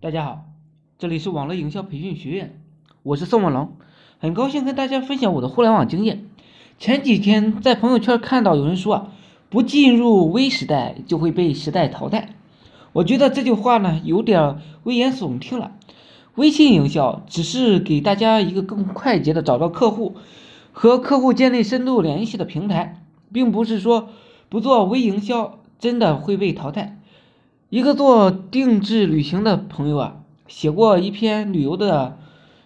大家好，这里是网络营销培训学院，我是宋文龙，很高兴跟大家分享我的互联网经验。前几天在朋友圈看到有人说啊，不进入微时代就会被时代淘汰。我觉得这句话呢有点危言耸听了。微信营销只是给大家一个更快捷的找到客户和客户建立深度联系的平台，并不是说不做微营销真的会被淘汰。一个做定制旅行的朋友啊，写过一篇旅游的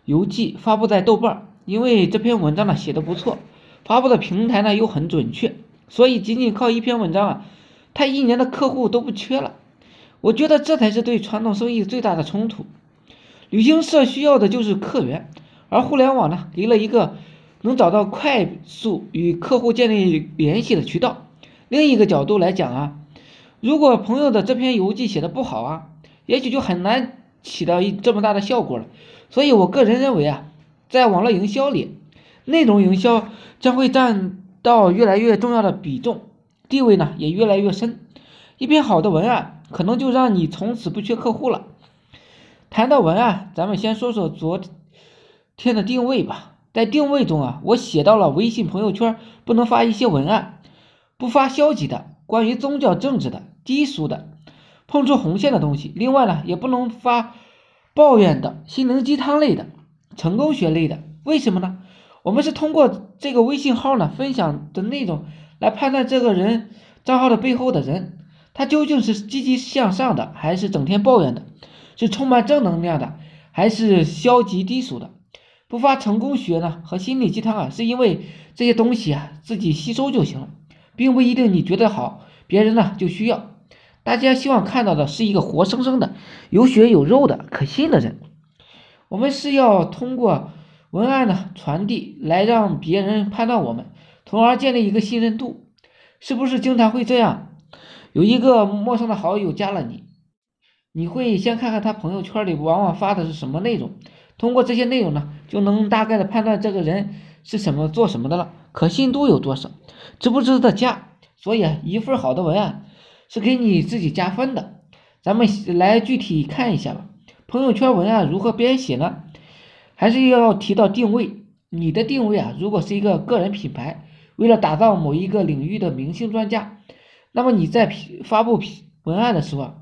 游记，发布在豆瓣。因为这篇文章呢写的不错，发布的平台呢又很准确，所以仅仅靠一篇文章啊，他一年的客户都不缺了。我觉得这才是对传统生意最大的冲突。旅行社需要的就是客源，而互联网呢离了一个能找到快速与客户建立联系的渠道。另一个角度来讲啊。如果朋友的这篇游记写的不好啊，也许就很难起到一这么大的效果了。所以我个人认为啊，在网络营销里，内容营销将会占到越来越重要的比重，地位呢也越来越深。一篇好的文案可能就让你从此不缺客户了。谈到文案，咱们先说说昨天的定位吧。在定位中啊，我写到了微信朋友圈不能发一些文案，不发消极的，关于宗教政治的。低俗的，碰触红线的东西。另外呢，也不能发抱怨的、心灵鸡汤类的、成功学类的。为什么呢？我们是通过这个微信号呢分享的内容来判断这个人账号的背后的人，他究竟是积极向上的，还是整天抱怨的？是充满正能量的，还是消极低俗的？不发成功学呢和心理鸡汤啊，是因为这些东西啊自己吸收就行了，并不一定你觉得好，别人呢就需要。大家希望看到的是一个活生生的、有血有肉的、可信的人。我们是要通过文案的传递来让别人判断我们，从而建立一个信任度。是不是经常会这样？有一个陌生的好友加了你，你会先看看他朋友圈里往往发的是什么内容，通过这些内容呢，就能大概的判断这个人是什么做什么的了，可信度有多少，值不值得加。所以，一份好的文案。是给你自己加分的，咱们来具体看一下吧。朋友圈文案如何编写呢？还是要提到定位。你的定位啊，如果是一个个人品牌，为了打造某一个领域的明星专家，那么你在发布文案的时候，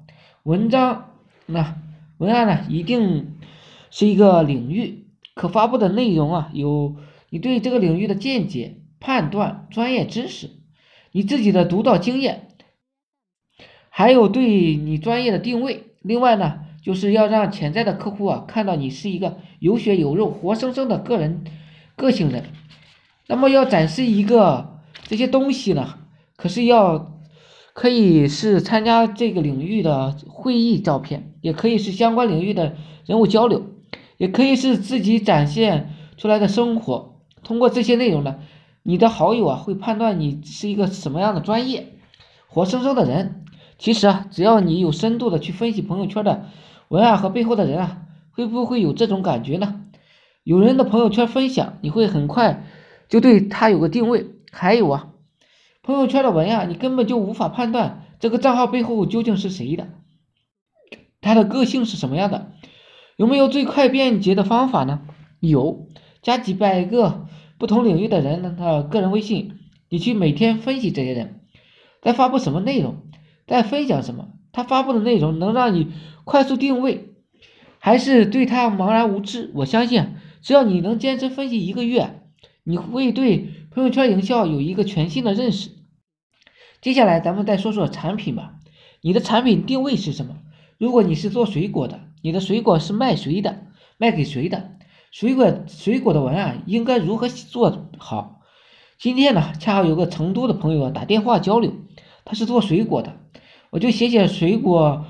文章那文案呢，一定是一个领域可发布的内容啊，有你对这个领域的见解、判断、专业知识，你自己的独到经验。还有对你专业的定位，另外呢，就是要让潜在的客户啊看到你是一个有血有肉、活生生的个人个性人。那么要展示一个这些东西呢，可是要可以是参加这个领域的会议照片，也可以是相关领域的人物交流，也可以是自己展现出来的生活。通过这些内容呢，你的好友啊会判断你是一个什么样的专业、活生生的人。其实啊，只要你有深度的去分析朋友圈的文案和背后的人啊，会不会有这种感觉呢？有人的朋友圈分享，你会很快就对他有个定位。还有啊，朋友圈的文案，你根本就无法判断这个账号背后究竟是谁的，他的个性是什么样的？有没有最快便捷的方法呢？有，加几百个不同领域的人的个人微信，你去每天分析这些人，在发布什么内容。在分享什么？他发布的内容能让你快速定位，还是对他茫然无知？我相信，只要你能坚持分析一个月，你会对朋友圈营销有一个全新的认识。接下来咱们再说说产品吧。你的产品定位是什么？如果你是做水果的，你的水果是卖谁的？卖给谁的？水果水果的文案应该如何做好？今天呢，恰好有个成都的朋友打电话交流，他是做水果的。我就写写水果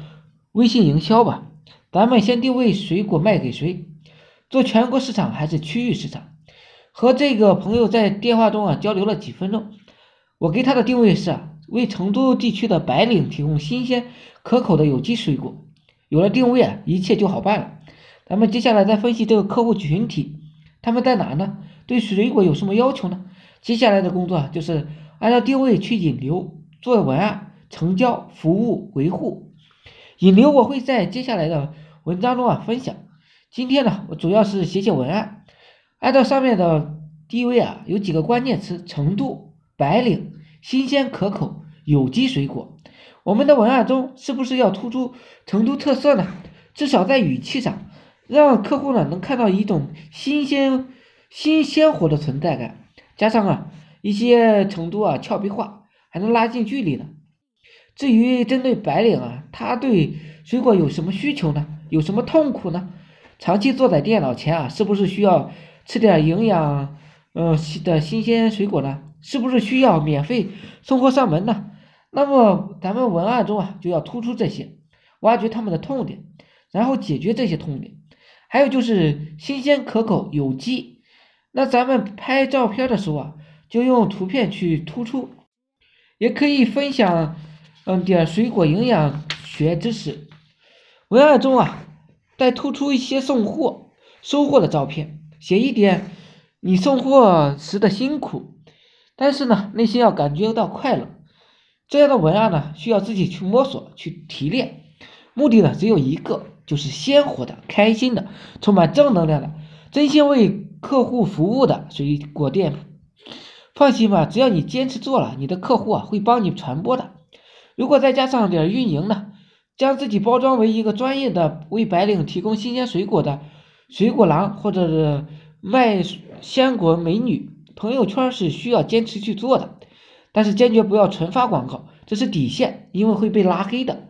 微信营销吧。咱们先定位水果卖给谁，做全国市场还是区域市场？和这个朋友在电话中啊交流了几分钟，我给他的定位是，为成都地区的白领提供新鲜可口的有机水果。有了定位啊，一切就好办了。咱们接下来再分析这个客户群体，他们在哪呢？对水果有什么要求呢？接下来的工作就是按照定位去引流，做文案。成交、服务、维护、引流，我会在接下来的文章中啊分享。今天呢，我主要是写写文案，按照上面的低位啊，有几个关键词：成都、白领、新鲜可口、有机水果。我们的文案中是不是要突出成都特色呢？至少在语气上，让客户呢能看到一种新鲜、新鲜活的存在感，加上啊一些成都啊俏皮话，还能拉近距离呢。至于针对白领啊，他对水果有什么需求呢？有什么痛苦呢？长期坐在电脑前啊，是不是需要吃点营养，嗯的新鲜水果呢？是不是需要免费送货上门呢？那么咱们文案中啊，就要突出这些，挖掘他们的痛点，然后解决这些痛点。还有就是新鲜可口、有机。那咱们拍照片的时候啊，就用图片去突出，也可以分享。嗯，点水果营养学知识。文案中啊，再突出一些送货、收货的照片，写一点你送货时的辛苦，但是呢，内心要感觉到快乐。这样的文案呢，需要自己去摸索、去提炼。目的呢，只有一个，就是鲜活的、开心的、充满正能量的、真心为客户服务的水果店。放心吧，只要你坚持做了，你的客户啊会帮你传播的。如果再加上点运营呢，将自己包装为一个专业的为白领提供新鲜水果的水果郎，或者是卖鲜果美女，朋友圈是需要坚持去做的，但是坚决不要纯发广告，这是底线，因为会被拉黑的。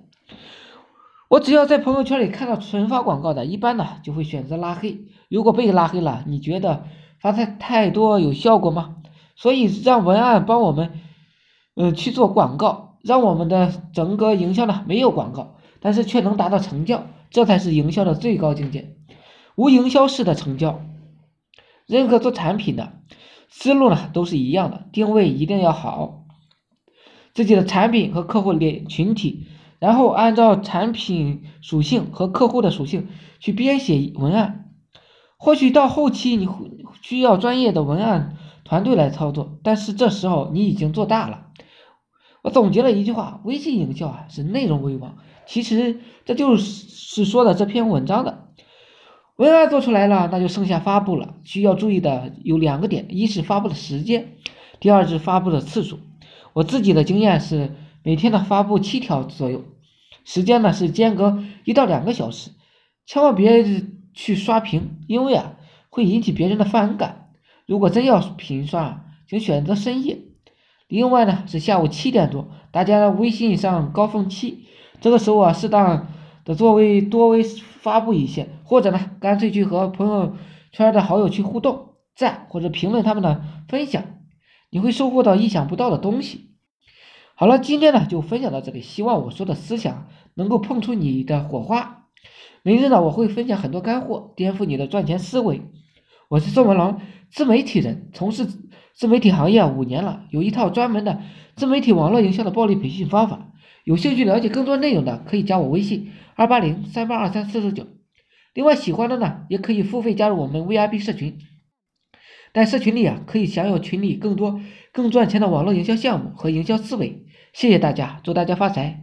我只要在朋友圈里看到纯发广告的，一般呢就会选择拉黑。如果被拉黑了，你觉得发太太多有效果吗？所以让文案帮我们，嗯，去做广告。让我们的整个营销呢没有广告，但是却能达到成交，这才是营销的最高境界。无营销式的成交，任何做产品的思路呢都是一样的，定位一定要好，自己的产品和客户脸群体，然后按照产品属性和客户的属性去编写文案。或许到后期你会需要专业的文案团队来操作，但是这时候你已经做大了。我总结了一句话：微信营销啊是内容为王。其实这就是是说的这篇文章的文案做出来了，那就剩下发布了。需要注意的有两个点：一是发布的时间，第二是发布的次数。我自己的经验是每天呢发布七条左右，时间呢是间隔一到两个小时，千万别去刷屏，因为啊会引起别人的反感。如果真要频刷，请选择深夜。另外呢，是下午七点多，大家微信上高峰期，这个时候啊，适当的作为多微发布一些，或者呢，干脆去和朋友圈的好友去互动，赞或者评论他们的分享，你会收获到意想不到的东西。好了，今天呢就分享到这里，希望我说的思想能够碰出你的火花。明日呢，我会分享很多干货，颠覆你的赚钱思维。我是宋文龙，自媒体人，从事。自媒体行业五年了，有一套专门的自媒体网络营销的暴力培训方法。有兴趣了解更多内容的，可以加我微信二八零三八二三四十九。另外，喜欢的呢，也可以付费加入我们 VIP 社群。在社群里啊，可以享有群里更多更赚钱的网络营销项目和营销思维。谢谢大家，祝大家发财！